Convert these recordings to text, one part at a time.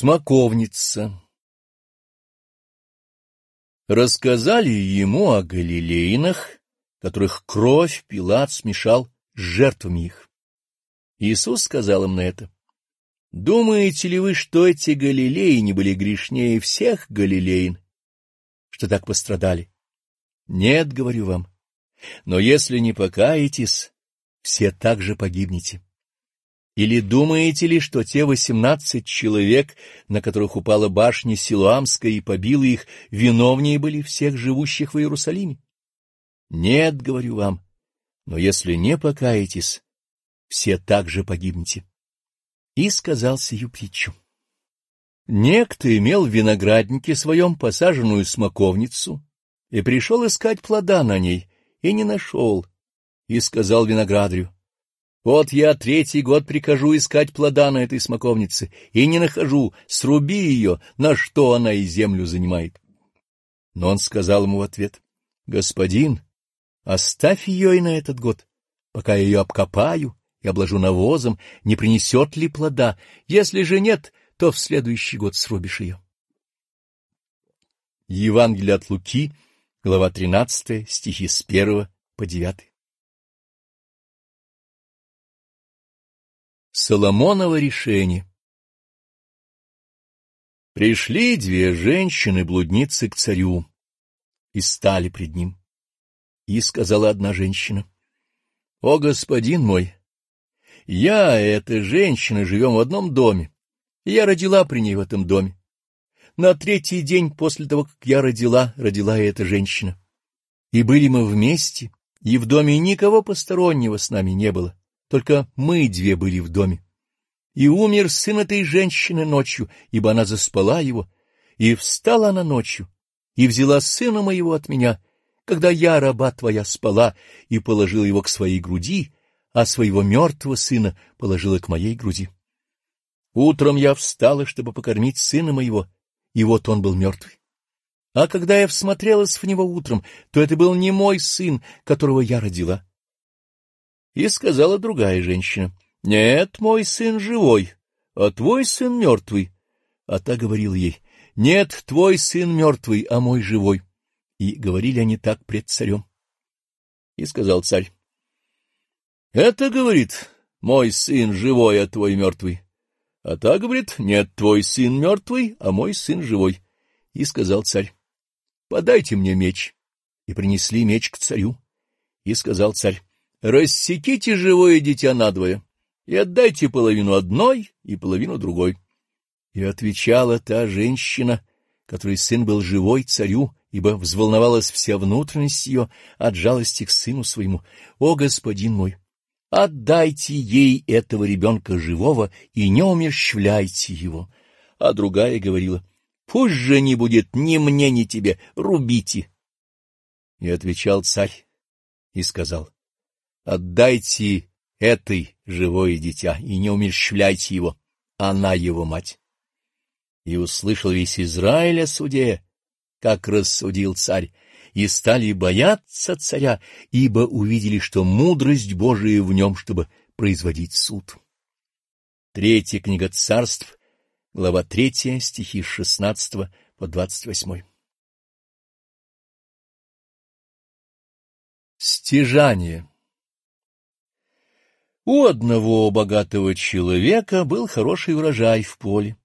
Смоковница Рассказали ему о галилеинах, которых кровь Пилат смешал с жертвами их. Иисус сказал им на это, «Думаете ли вы, что эти галилеи не были грешнее всех галилеин, что так пострадали? Нет, говорю вам, но если не покаетесь, все так же погибнете». Или думаете ли, что те восемнадцать человек, на которых упала башня Силуамская и побила их, виновнее были всех живущих в Иерусалиме? Нет, говорю вам, но если не покаетесь, все так же погибнете. И сказал сию притчу. Некто имел в винограднике своем посаженную смоковницу и пришел искать плода на ней, и не нашел, и сказал виноградарю, вот я третий год прикажу искать плода на этой смоковнице, и не нахожу, сруби ее, на что она и землю занимает. Но он сказал ему в ответ, — Господин, оставь ее и на этот год, пока я ее обкопаю и обложу навозом, не принесет ли плода, если же нет, то в следующий год срубишь ее. Евангелие от Луки, глава 13, стихи с 1 по 9. Соломоново решение Пришли две женщины-блудницы к царю и стали пред ним. И сказала одна женщина, — О, господин мой, я, эта женщина, живем в одном доме, и я родила при ней в этом доме. На третий день после того, как я родила, родила и эта женщина. И были мы вместе, и в доме никого постороннего с нами не было только мы две были в доме. И умер сын этой женщины ночью, ибо она заспала его, и встала она ночью, и взяла сына моего от меня, когда я, раба твоя, спала, и положила его к своей груди, а своего мертвого сына положила к моей груди. Утром я встала, чтобы покормить сына моего, и вот он был мертвый. А когда я всмотрелась в него утром, то это был не мой сын, которого я родила. И сказала другая женщина, — Нет, мой сын живой, а твой сын мертвый. А та говорила ей, — Нет, твой сын мертвый, а мой живой. И говорили они так пред царем. И сказал царь, — Это, говорит, мой сын живой, а твой мертвый. А та говорит, — Нет, твой сын мертвый, а мой сын живой. И сказал царь, — Подайте мне меч. И принесли меч к царю. И сказал царь, рассеките живое дитя надвое и отдайте половину одной и половину другой. И отвечала та женщина, которой сын был живой царю, ибо взволновалась вся внутренность ее от жалости к сыну своему. «О, господин мой, отдайте ей этого ребенка живого и не умерщвляйте его». А другая говорила, «Пусть же не будет ни мне, ни тебе, рубите». И отвечал царь и сказал, Отдайте этой живое дитя и не умерщвляйте его, она его мать. И услышал весь Израиль о суде, как рассудил царь, и стали бояться царя, ибо увидели, что мудрость Божия в нем, чтобы производить суд. Третья книга царств, глава третья, стихи с шестнадцатого по двадцать восьмой. Стяжание у одного богатого человека был хороший урожай в поле,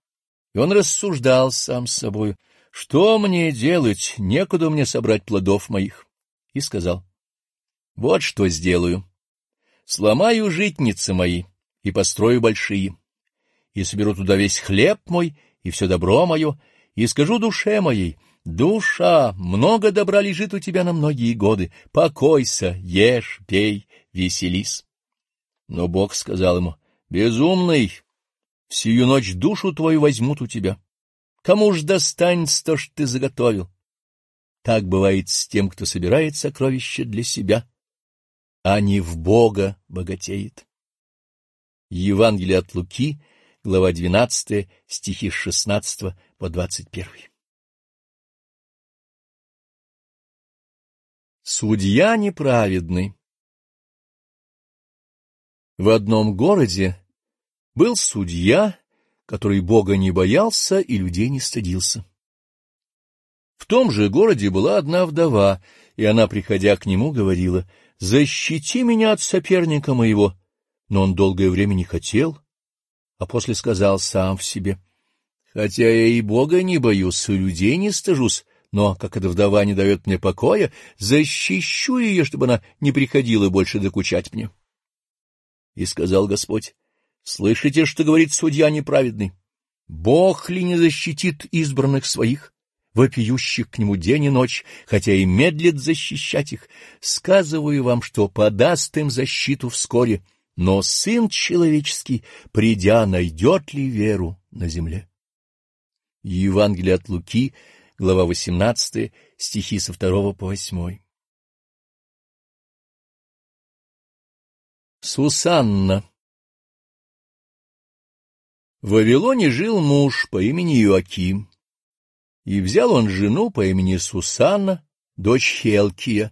и он рассуждал сам с собой, что мне делать, некуда мне собрать плодов моих, и сказал, вот что сделаю. Сломаю житницы мои и построю большие, и соберу туда весь хлеб мой и все добро мое, и скажу душе моей, душа, много добра лежит у тебя на многие годы, покойся, ешь, пей, веселись. Но Бог сказал ему, — Безумный, всю ночь душу твою возьмут у тебя. Кому ж достанется то, что ты заготовил? Так бывает с тем, кто собирает сокровища для себя, а не в Бога богатеет. Евангелие от Луки, глава 12, стихи с 16 по 21. Судья неправедный в одном городе был судья, который Бога не боялся и людей не стыдился. В том же городе была одна вдова, и она, приходя к нему, говорила, «Защити меня от соперника моего». Но он долгое время не хотел, а после сказал сам в себе, «Хотя я и Бога не боюсь, и людей не стыжусь, но, как эта вдова не дает мне покоя, защищу ее, чтобы она не приходила больше докучать мне». И сказал Господь, «Слышите, что говорит судья неправедный? Бог ли не защитит избранных своих?» вопиющих к нему день и ночь, хотя и медлит защищать их, сказываю вам, что подаст им защиту вскоре, но Сын Человеческий, придя, найдет ли веру на земле? Евангелие от Луки, глава 18, стихи со 2 по 8. Сусанна В Вавилоне жил муж по имени Иоаким, и взял он жену по имени Сусанна, дочь Хелкия,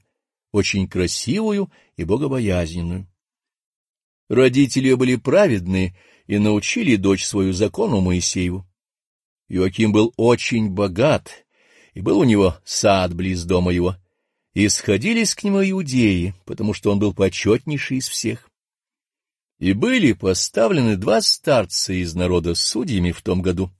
очень красивую и богобоязненную. Родители ее были праведные и научили дочь свою закону Моисееву. Иоаким был очень богат, и был у него сад близ дома его, и сходились к нему иудеи, потому что он был почетнейший из всех. И были поставлены два старца из народа судьями в том году,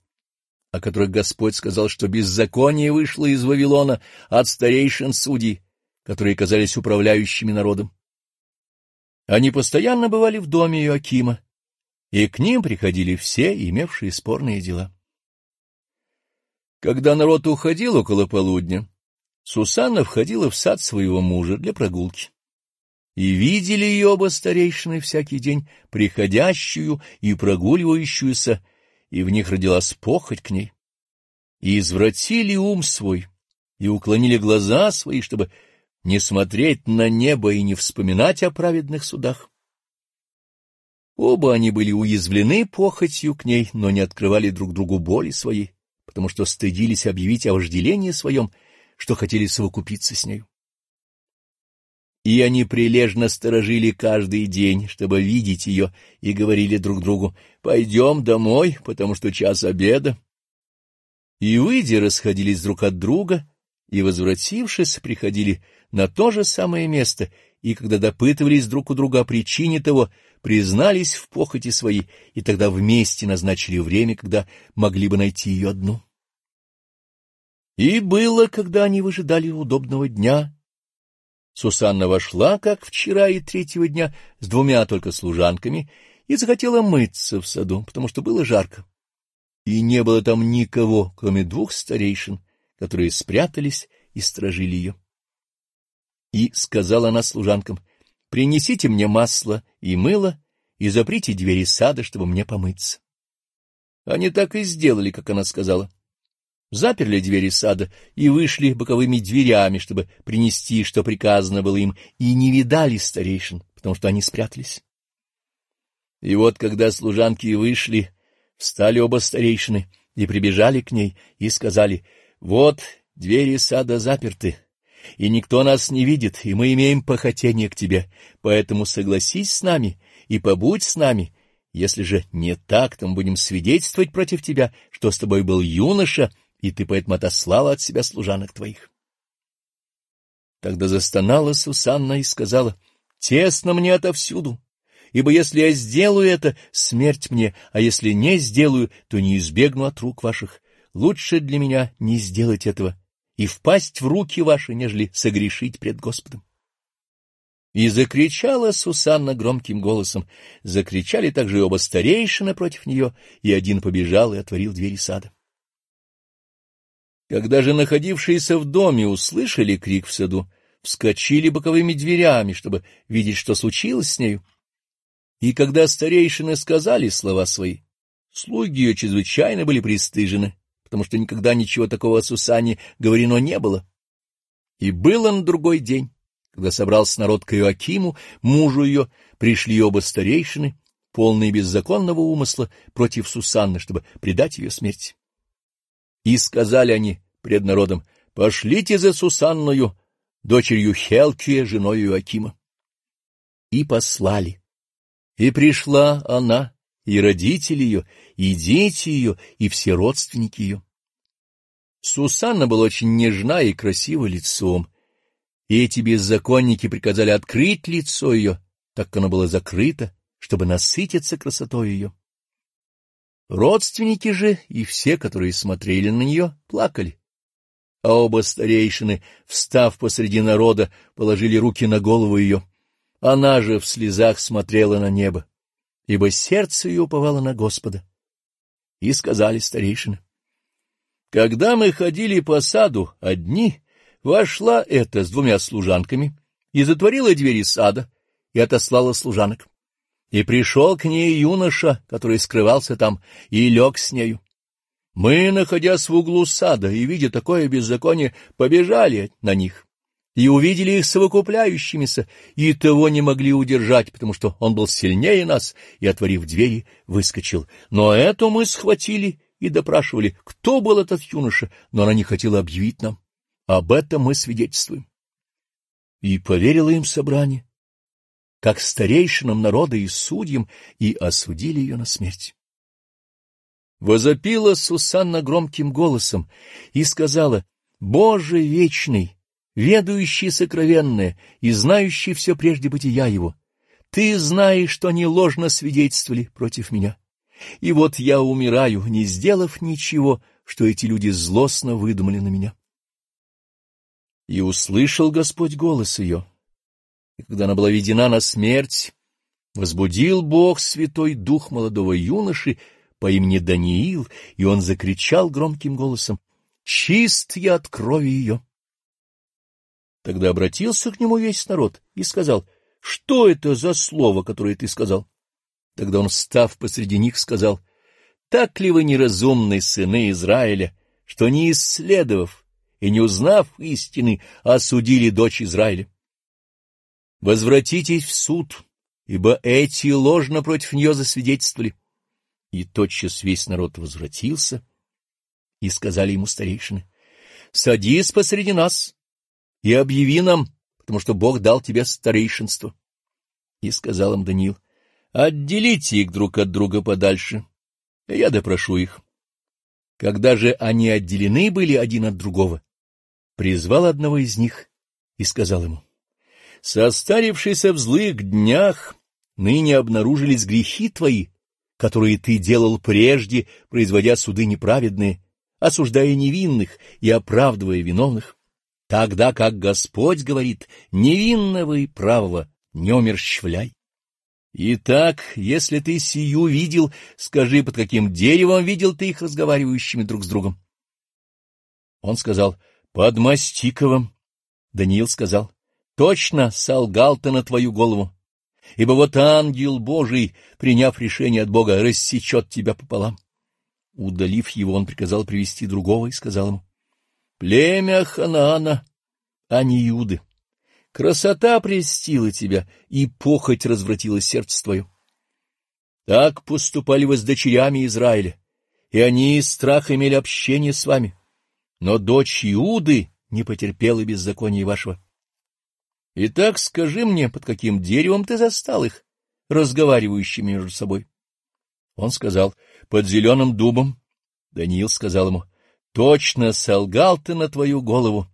о которых Господь сказал, что беззаконие вышло из Вавилона от старейшин судей, которые казались управляющими народом. Они постоянно бывали в доме Иоакима, и к ним приходили все, имевшие спорные дела. Когда народ уходил около полудня, Сусанна входила в сад своего мужа для прогулки. И видели ее оба старейшины всякий день, приходящую и прогуливающуюся, и в них родилась похоть к ней. И извратили ум свой, и уклонили глаза свои, чтобы не смотреть на небо и не вспоминать о праведных судах. Оба они были уязвлены похотью к ней, но не открывали друг другу боли своей потому что стыдились объявить о вожделении своем, что хотели совокупиться с нею. И они прилежно сторожили каждый день, чтобы видеть ее, и говорили друг другу, «Пойдем домой, потому что час обеда». И, выйдя, расходились друг от друга, и, возвратившись, приходили на то же самое место, и, когда допытывались друг у друга о причине того, признались в похоти своей, и тогда вместе назначили время, когда могли бы найти ее одну. И было, когда они выжидали удобного дня. Сусанна вошла, как вчера и третьего дня, с двумя только служанками, и захотела мыться в саду, потому что было жарко. И не было там никого, кроме двух старейшин, которые спрятались и стражили ее. И сказала она служанкам, принесите мне масло и мыло, и заприте двери сада, чтобы мне помыться. Они так и сделали, как она сказала. Заперли двери сада и вышли боковыми дверями, чтобы принести, что приказано было им, и не видали старейшин, потому что они спрятались. И вот, когда служанки вышли, встали оба старейшины и прибежали к ней и сказали, «Вот двери сада заперты, и никто нас не видит, и мы имеем похотение к тебе, поэтому согласись с нами и побудь с нами. Если же не так, то мы будем свидетельствовать против тебя, что с тобой был юноша, и ты поэтому отослала от себя служанок твоих. Тогда застонала Сусанна и сказала, «Тесно мне отовсюду, ибо если я сделаю это, смерть мне, а если не сделаю, то не избегну от рук ваших. Лучше для меня не сделать этого» и впасть в руки ваши, нежели согрешить пред Господом. И закричала Сусанна громким голосом. Закричали также и оба старейшины против нее, и один побежал и отворил двери сада. Когда же находившиеся в доме услышали крик в саду, вскочили боковыми дверями, чтобы видеть, что случилось с нею. И когда старейшины сказали слова свои, слуги ее чрезвычайно были пристыжены потому что никогда ничего такого о Сусане говорено не было. И было на другой день, когда собрался народ к Иоакиму, мужу ее, пришли оба старейшины, полные беззаконного умысла, против Сусанны, чтобы предать ее смерти. И сказали они пред народом, «Пошлите за Сусанною, дочерью Хелкия, женой Иоакима». И послали. И пришла она, и родители ее, и дети ее, и все родственники ее. Сусанна была очень нежна и красива лицом, и эти беззаконники приказали открыть лицо ее, так как оно было закрыто, чтобы насытиться красотой ее. Родственники же и все, которые смотрели на нее, плакали. А оба старейшины, встав посреди народа, положили руки на голову ее. Она же в слезах смотрела на небо, ибо сердце ее уповало на Господа. И сказали старейшины. Когда мы ходили по саду одни, вошла эта с двумя служанками и затворила двери сада и отослала служанок. И пришел к ней юноша, который скрывался там, и лег с нею. Мы, находясь в углу сада и видя такое беззаконие, побежали на них и увидели их совокупляющимися, и того не могли удержать, потому что он был сильнее нас, и, отворив двери, выскочил. Но эту мы схватили и допрашивали, кто был этот юноша, но она не хотела объявить нам. Об этом мы свидетельствуем. И поверило им собрание, как старейшинам народа и судьям, и осудили ее на смерть. Возопила Сусанна громким голосом и сказала, «Боже вечный, ведающий сокровенное и знающий все прежде бытия его, ты знаешь, что они ложно свидетельствовали против меня. И вот я умираю, не сделав ничего, что эти люди злостно выдумали на меня». И услышал Господь голос ее и когда она была ведена на смерть, возбудил Бог Святой Дух молодого юноши по имени Даниил, и он закричал громким голосом «Чист я от крови ее!» Тогда обратился к нему весь народ и сказал «Что это за слово, которое ты сказал?» Тогда он, встав посреди них, сказал «Так ли вы неразумные сыны Израиля, что не исследовав и не узнав истины, осудили дочь Израиля?» Возвратитесь в суд, ибо эти ложно против нее засвидетельствовали. И тотчас весь народ возвратился, и сказали ему старейшины, «Садись посреди нас и объяви нам, потому что Бог дал тебе старейшинство». И сказал им Даниил, «Отделите их друг от друга подальше, и я допрошу их». Когда же они отделены были один от другого, призвал одного из них и сказал ему, Состарившийся в злых днях, ныне обнаружились грехи твои, которые ты делал прежде, производя суды неправедные, осуждая невинных и оправдывая виновных, тогда как Господь говорит, невинного и правого не умерщвляй. Итак, если ты сию видел, скажи, под каким деревом видел ты их разговаривающими друг с другом? Он сказал, под мастиковым. Даниил сказал, Точно солгал ты на твою голову, ибо вот ангел Божий, приняв решение от Бога, рассечет тебя пополам. Удалив его, он приказал привести другого и сказал ему, «Племя Ханаана, а не Иуды. Красота престила тебя, и похоть развратила сердце твое. Так поступали вы с дочерями Израиля, и они из страха имели общение с вами. Но дочь Иуды не потерпела беззакония вашего. Итак, скажи мне, под каким деревом ты застал их, разговаривающими между собой? Он сказал, под зеленым дубом. Даниил сказал ему, точно солгал ты на твою голову,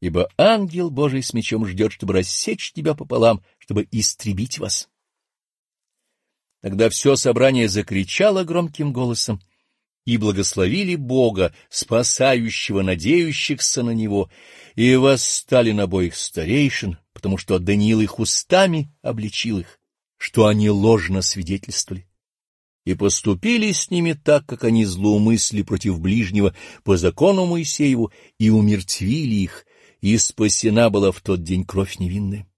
ибо ангел Божий с мечом ждет, чтобы рассечь тебя пополам, чтобы истребить вас. Тогда все собрание закричало громким голосом и благословили Бога, спасающего надеющихся на Него, и восстали на обоих старейшин, потому что Даниил их устами обличил их, что они ложно свидетельствовали. И поступили с ними так, как они злоумысли против ближнего по закону Моисееву, и умертвили их, и спасена была в тот день кровь невинная.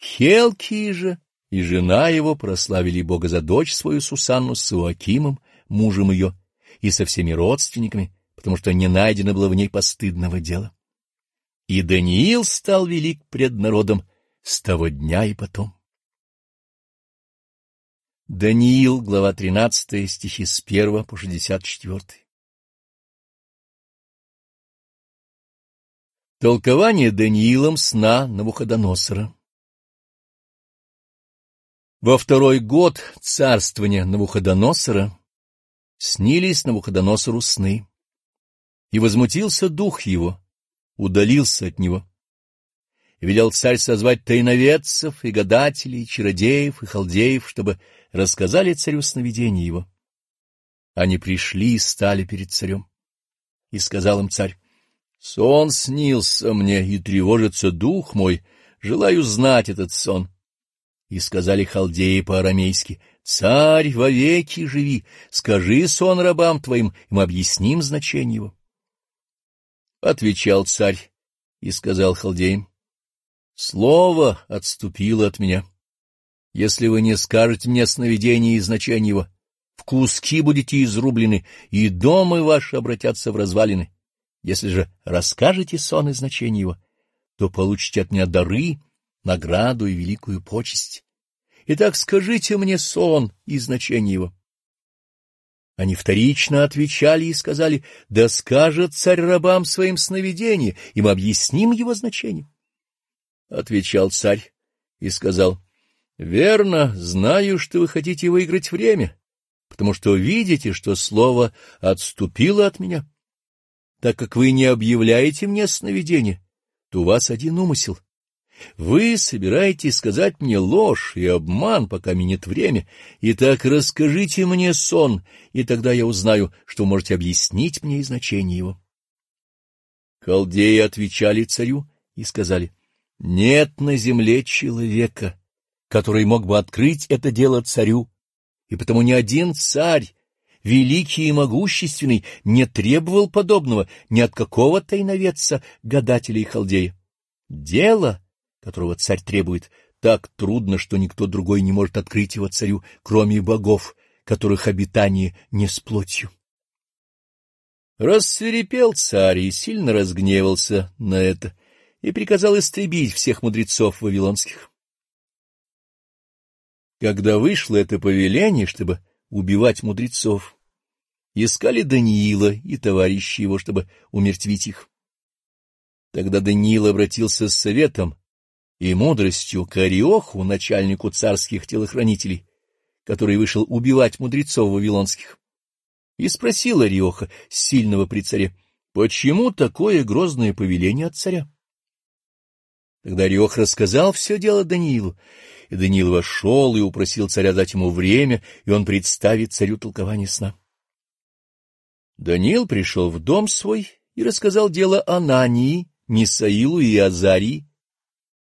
Хелки же и жена его прославили Бога за дочь свою Сусанну с Иоакимом, мужем ее, и со всеми родственниками, потому что не найдено было в ней постыдного дела. И Даниил стал велик пред народом с того дня и потом. Даниил, глава 13, стихи с 1 по 64. Толкование Даниилом сна Навуходоносора Во второй год царствования Навуходоносора снились Навуходоносору сны, и возмутился дух его, удалился от него. И велел царь созвать тайноведцев и гадателей, и чародеев и халдеев, чтобы рассказали царю сновидение его. Они пришли и стали перед царем. И сказал им царь, «Сон снился мне, и тревожится дух мой, желаю знать этот сон». И сказали халдеи по-арамейски, «Царь, вовеки живи, скажи сон рабам твоим, и мы объясним значение его». Отвечал царь и сказал халдеям, «Слово отступило от меня. Если вы не скажете мне сновидение и значение его, в куски будете изрублены, и дома ваши обратятся в развалины. Если же расскажете сон и значение его, то получите от меня дары, награду и великую почесть. Итак, скажите мне сон и значение его. Они вторично отвечали и сказали, да скажет царь рабам своим сновидение, и мы объясним его значение. Отвечал царь и сказал, верно, знаю, что вы хотите выиграть время, потому что видите, что слово отступило от меня. Так как вы не объявляете мне сновидение, то у вас один умысел — вы собираетесь сказать мне ложь и обман, пока минет время. Итак, расскажите мне сон, и тогда я узнаю, что можете объяснить мне и значение его. Халдеи отвечали царю и сказали, «Нет на земле человека, который мог бы открыть это дело царю, и потому ни один царь, великий и могущественный, не требовал подобного ни от какого тайноведца, гадателя и халдея. Дело которого царь требует, так трудно, что никто другой не может открыть его царю, кроме богов, которых обитание не с плотью. Рассверепел царь и сильно разгневался на это и приказал истребить всех мудрецов вавилонских. Когда вышло это повеление, чтобы убивать мудрецов, искали Даниила и товарищи его, чтобы умертвить их. Тогда Даниил обратился с советом и мудростью к начальнику царских телохранителей, который вышел убивать мудрецов вавилонских, и спросил Ариоха, сильного при царе, почему такое грозное повеление от царя? Тогда Ариох рассказал все дело Даниилу, и Даниил вошел и упросил царя дать ему время, и он представит царю толкование сна. Даниил пришел в дом свой и рассказал дело Анании, Мисаилу и Азарии,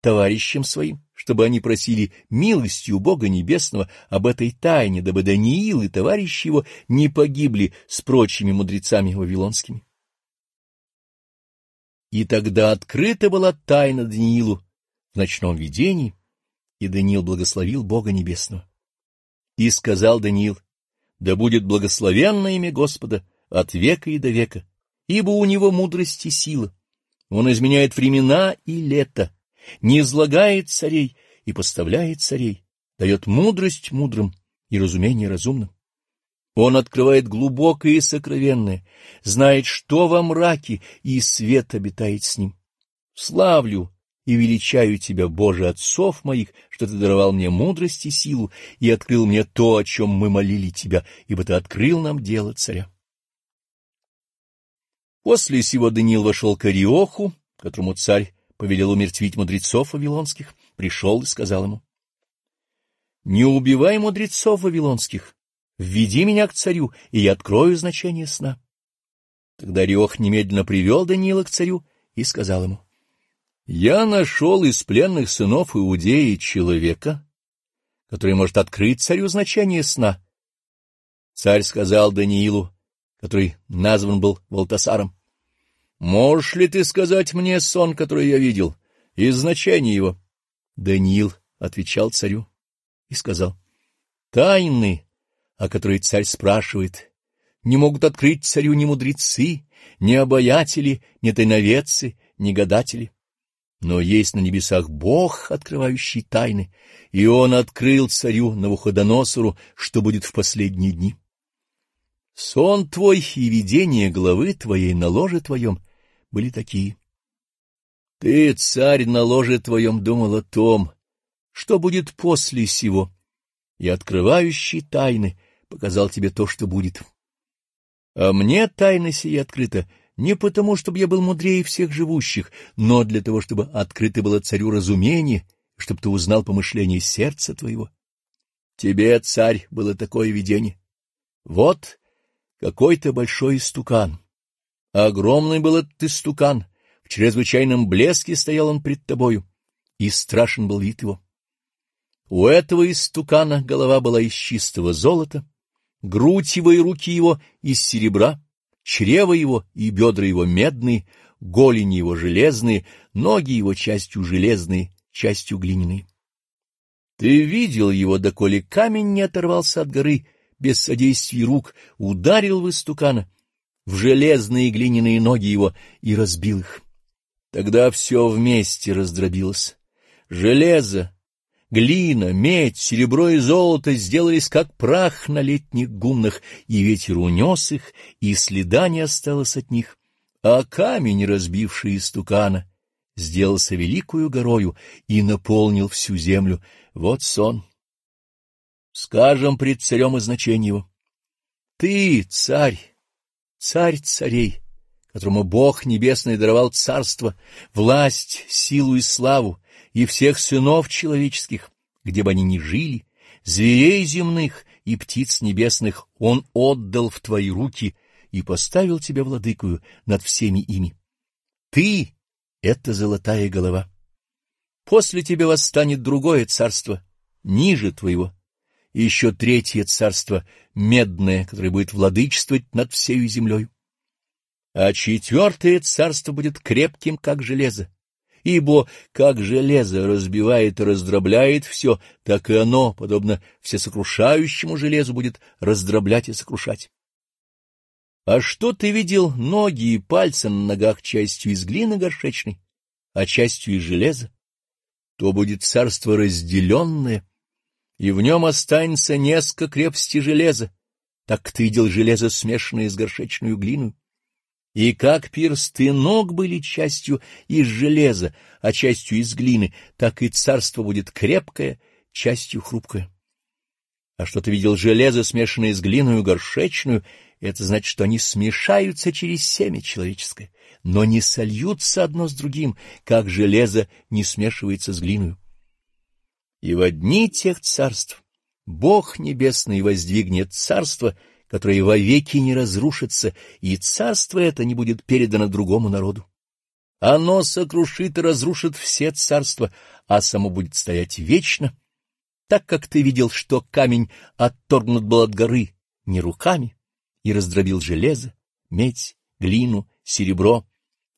товарищам своим, чтобы они просили милостью Бога Небесного об этой тайне, дабы Даниил и товарищи его не погибли с прочими мудрецами вавилонскими. И тогда открыта была тайна Даниилу в ночном видении, и Даниил благословил Бога Небесного. И сказал Даниил, да будет благословенно имя Господа от века и до века, ибо у него мудрость и сила. Он изменяет времена и лето, не излагает царей и поставляет царей, дает мудрость мудрым и разумение разумным. Он открывает глубокое и сокровенное, знает, что во мраке, и свет обитает с ним. Славлю и величаю тебя, Боже, отцов моих, что ты даровал мне мудрость и силу и открыл мне то, о чем мы молили тебя, ибо ты открыл нам дело царя. После сего Даниил вошел к Ариоху, которому царь повелел умертвить мудрецов вавилонских, пришел и сказал ему, «Не убивай мудрецов вавилонских, введи меня к царю, и я открою значение сна». Тогда Риох немедленно привел Даниила к царю и сказал ему, «Я нашел из пленных сынов Иудеи человека, который может открыть царю значение сна». Царь сказал Даниилу, который назван был Валтасаром, Можешь ли ты сказать мне сон, который я видел, и значение его? Даниил отвечал царю и сказал, тайны, о которой царь спрашивает, не могут открыть царю ни мудрецы, ни обаятели, ни тайноведцы, ни гадатели. Но есть на небесах Бог, открывающий тайны, и Он открыл царю Навуходоносору, что будет в последние дни. Сон твой и видение главы твоей на ложе твоем были такие. Ты, царь, на ложе твоем думал о том, что будет после сего, и открывающий тайны показал тебе то, что будет. А мне тайна сия открыта не потому, чтобы я был мудрее всех живущих, но для того, чтобы открыто было царю разумение, чтобы ты узнал помышление сердца твоего. Тебе, царь, было такое видение. Вот какой-то большой истукан. Огромный был этот истукан, в чрезвычайном блеске стоял он пред тобою, и страшен был вид его. У этого истукана голова была из чистого золота, грудь его и руки его из серебра, чрево его и бедра его медные, голени его железные, ноги его частью железные, частью глиняные. Ты видел его, доколе камень не оторвался от горы, без содействия рук, ударил в истукана, в железные глиняные ноги его и разбил их. Тогда все вместе раздробилось. Железо, глина, медь, серебро и золото сделались как прах на летних гумнах, и ветер унес их, и следа не осталось от них. А камень, разбивший истукана, сделался великою горою и наполнил всю землю. Вот сон. Скажем пред царем и значение его. Ты, царь, царь царей, которому Бог Небесный даровал царство, власть, силу и славу, и всех сынов человеческих, где бы они ни жили, зверей земных и птиц небесных Он отдал в твои руки и поставил тебя владыкою над всеми ими. Ты — это золотая голова. После тебя восстанет другое царство, ниже твоего, и еще третье царство, медное, которое будет владычествовать над всею землей. А четвертое царство будет крепким, как железо, ибо как железо разбивает и раздробляет все, так и оно, подобно всесокрушающему железу, будет раздроблять и сокрушать. А что ты видел ноги и пальцы на ногах частью из глины горшечной, а частью из железа? То будет царство разделенное, и в нем останется несколько крепости железа, так ты видел железо, смешанное с горшечную глиной. И как персты ног были частью из железа, а частью из глины, так и царство будет крепкое, частью хрупкое. А что ты видел железо, смешанное с глиной горшечную, это значит, что они смешаются через семя человеческое, но не сольются одно с другим, как железо не смешивается с глиной. И в одни тех царств Бог Небесный воздвигнет царство — которое вовеки не разрушится, и царство это не будет передано другому народу. Оно сокрушит и разрушит все царства, а само будет стоять вечно, так как ты видел, что камень отторгнут был от горы не руками и раздробил железо, медь, глину, серебро,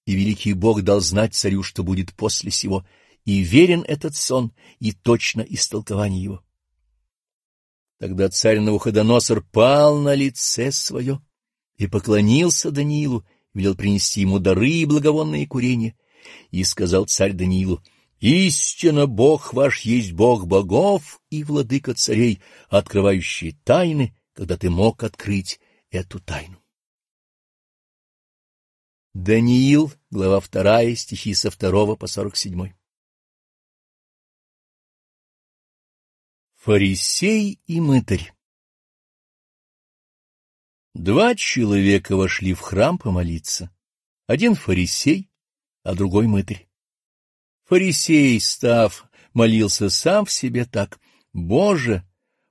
и великий Бог дал знать царю, что будет после сего, и верен этот сон, и точно истолкование его. Тогда царь Навуходоносор пал на лице свое и поклонился Даниилу, велел принести ему дары и благовонные курения, и сказал царь Даниилу, «Истинно Бог ваш есть Бог богов и владыка царей, открывающий тайны, когда ты мог открыть эту тайну». Даниил, глава 2, стихи со 2 по 47. Фарисей и мытарь Два человека вошли в храм помолиться. Один фарисей, а другой мытарь. Фарисей, став, молился сам в себе так. «Боже,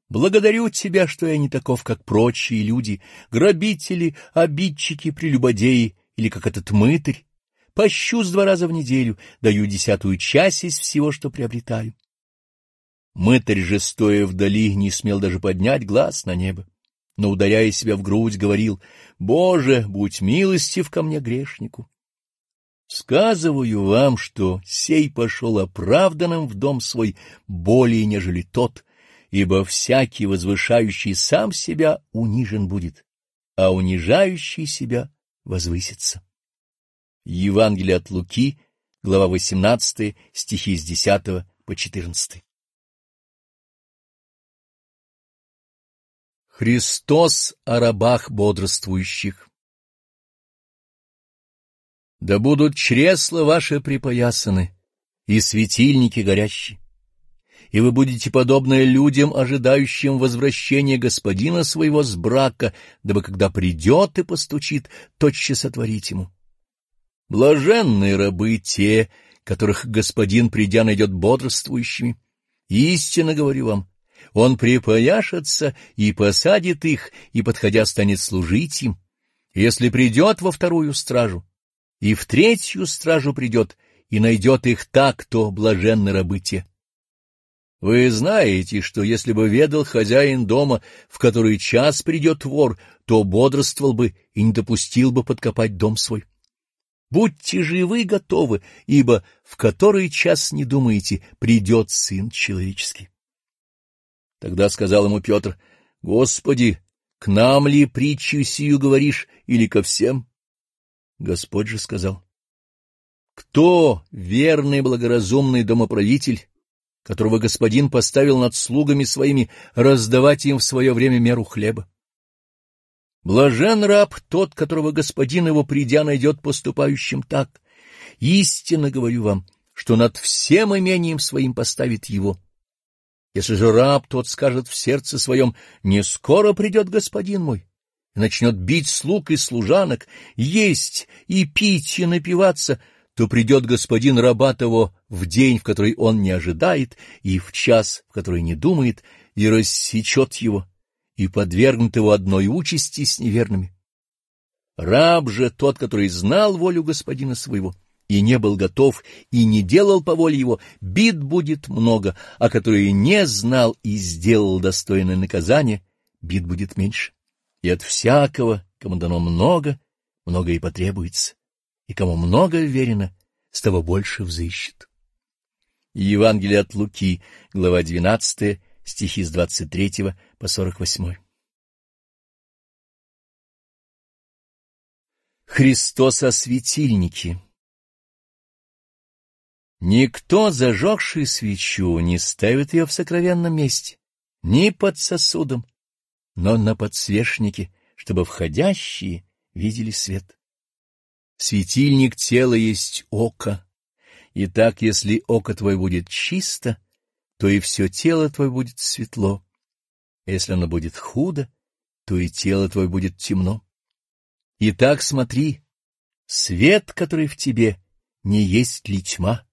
благодарю Тебя, что я не таков, как прочие люди, грабители, обидчики, прелюбодеи или как этот мытарь. Пощу с два раза в неделю, даю десятую часть из всего, что приобретаю. Мытарь же, стоя вдали, не смел даже поднять глаз на небо, но, ударяя себя в грудь, говорил, «Боже, будь милостив ко мне, грешнику!» Сказываю вам, что сей пошел оправданным в дом свой более, нежели тот, ибо всякий, возвышающий сам себя, унижен будет, а унижающий себя возвысится. Евангелие от Луки, глава 18, стихи с 10 по 14. Христос о рабах бодрствующих. Да будут чресла ваши припоясаны и светильники горящие, и вы будете подобны людям, ожидающим возвращения господина своего с брака, дабы когда придет и постучит, тотчас отворить ему. Блаженные рабы те, которых господин, придя, найдет бодрствующими. Истинно говорю вам, он припояшется и посадит их, и, подходя, станет служить им. Если придет во вторую стражу, и в третью стражу придет, и найдет их так, то блаженны рабы те. Вы знаете, что если бы ведал хозяин дома, в который час придет вор, то бодрствовал бы и не допустил бы подкопать дом свой. Будьте же вы готовы, ибо в который час не думаете, придет Сын Человеческий. Тогда сказал ему Петр, Господи, к нам ли притчу сию говоришь или ко всем? Господь же сказал, Кто верный благоразумный домоправитель, которого господин поставил над слугами своими раздавать им в свое время меру хлеба? Блажен раб тот, которого господин его, придя, найдет поступающим так. Истинно говорю вам, что над всем имением своим поставит его. Если же раб тот скажет в сердце своем, не скоро придет господин мой, и начнет бить слуг и служанок, есть и пить и напиваться, то придет господин раба того в день, в который он не ожидает, и в час, в который не думает, и рассечет его и подвергнут его одной участи с неверными. Раб же тот, который знал волю господина своего, и не был готов, и не делал по воле его, бит будет много, а который не знал и сделал достойное наказание, бит будет меньше. И от всякого, кому дано много, много и потребуется, и кому много верено, с того больше взыщет. Евангелие от Луки, глава 12, стихи с 23 по 48. Христос о светильнике Никто, зажегший свечу, не ставит ее в сокровенном месте, ни под сосудом, но на подсвечнике, чтобы входящие видели свет. Светильник тела есть око, и так, если око твое будет чисто, то и все тело твое будет светло. Если оно будет худо, то и тело твое будет темно. Итак, смотри, свет, который в тебе, не есть ли тьма?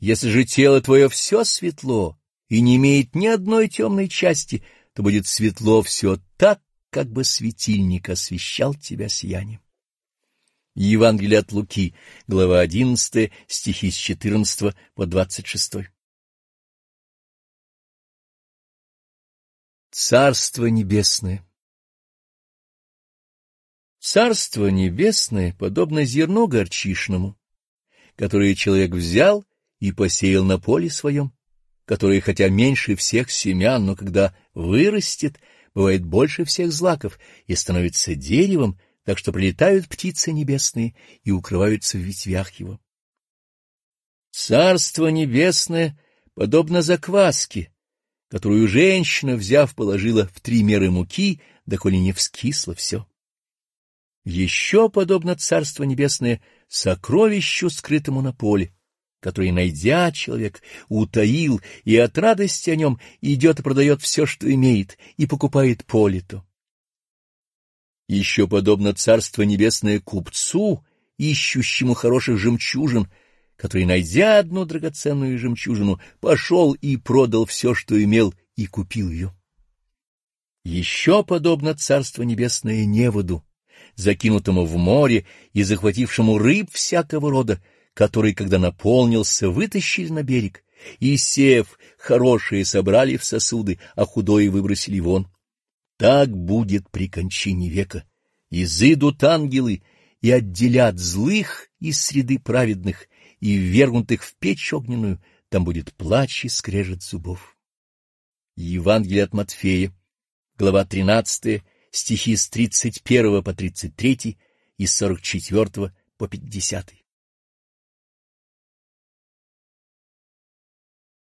Если же тело твое все светло и не имеет ни одной темной части, то будет светло все так, как бы светильник освещал тебя сиянием. Евангелие от Луки, глава 11, стихи с 14 по 26. Царство Небесное Царство Небесное подобно зерну горчишному, которое человек взял и посеял на поле своем, которое, хотя меньше всех семян, но когда вырастет, бывает больше всех злаков и становится деревом, так что прилетают птицы небесные и укрываются в ветвях его. Царство Небесное подобно закваске, которую женщина, взяв, положила в три меры муки, доколе не вскисло все. Еще подобно Царство Небесное сокровищу, скрытому на поле, который, найдя человек, утаил, и от радости о нем идет и продает все, что имеет, и покупает поле то. Еще подобно Царство Небесное купцу, ищущему хороших жемчужин, который, найдя одну драгоценную жемчужину, пошел и продал все, что имел, и купил ее. Еще подобно Царство Небесное неводу, закинутому в море и захватившему рыб всякого рода, который, когда наполнился, вытащили на берег, и, сев, хорошие собрали в сосуды, а худое выбросили вон. Так будет при кончине века. Изыдут ангелы и отделят злых из среды праведных, и ввергнутых в печь огненную, там будет плач и скрежет зубов. Евангелие от Матфея, глава 13, стихи с 31 по 33 и с 44 по 50.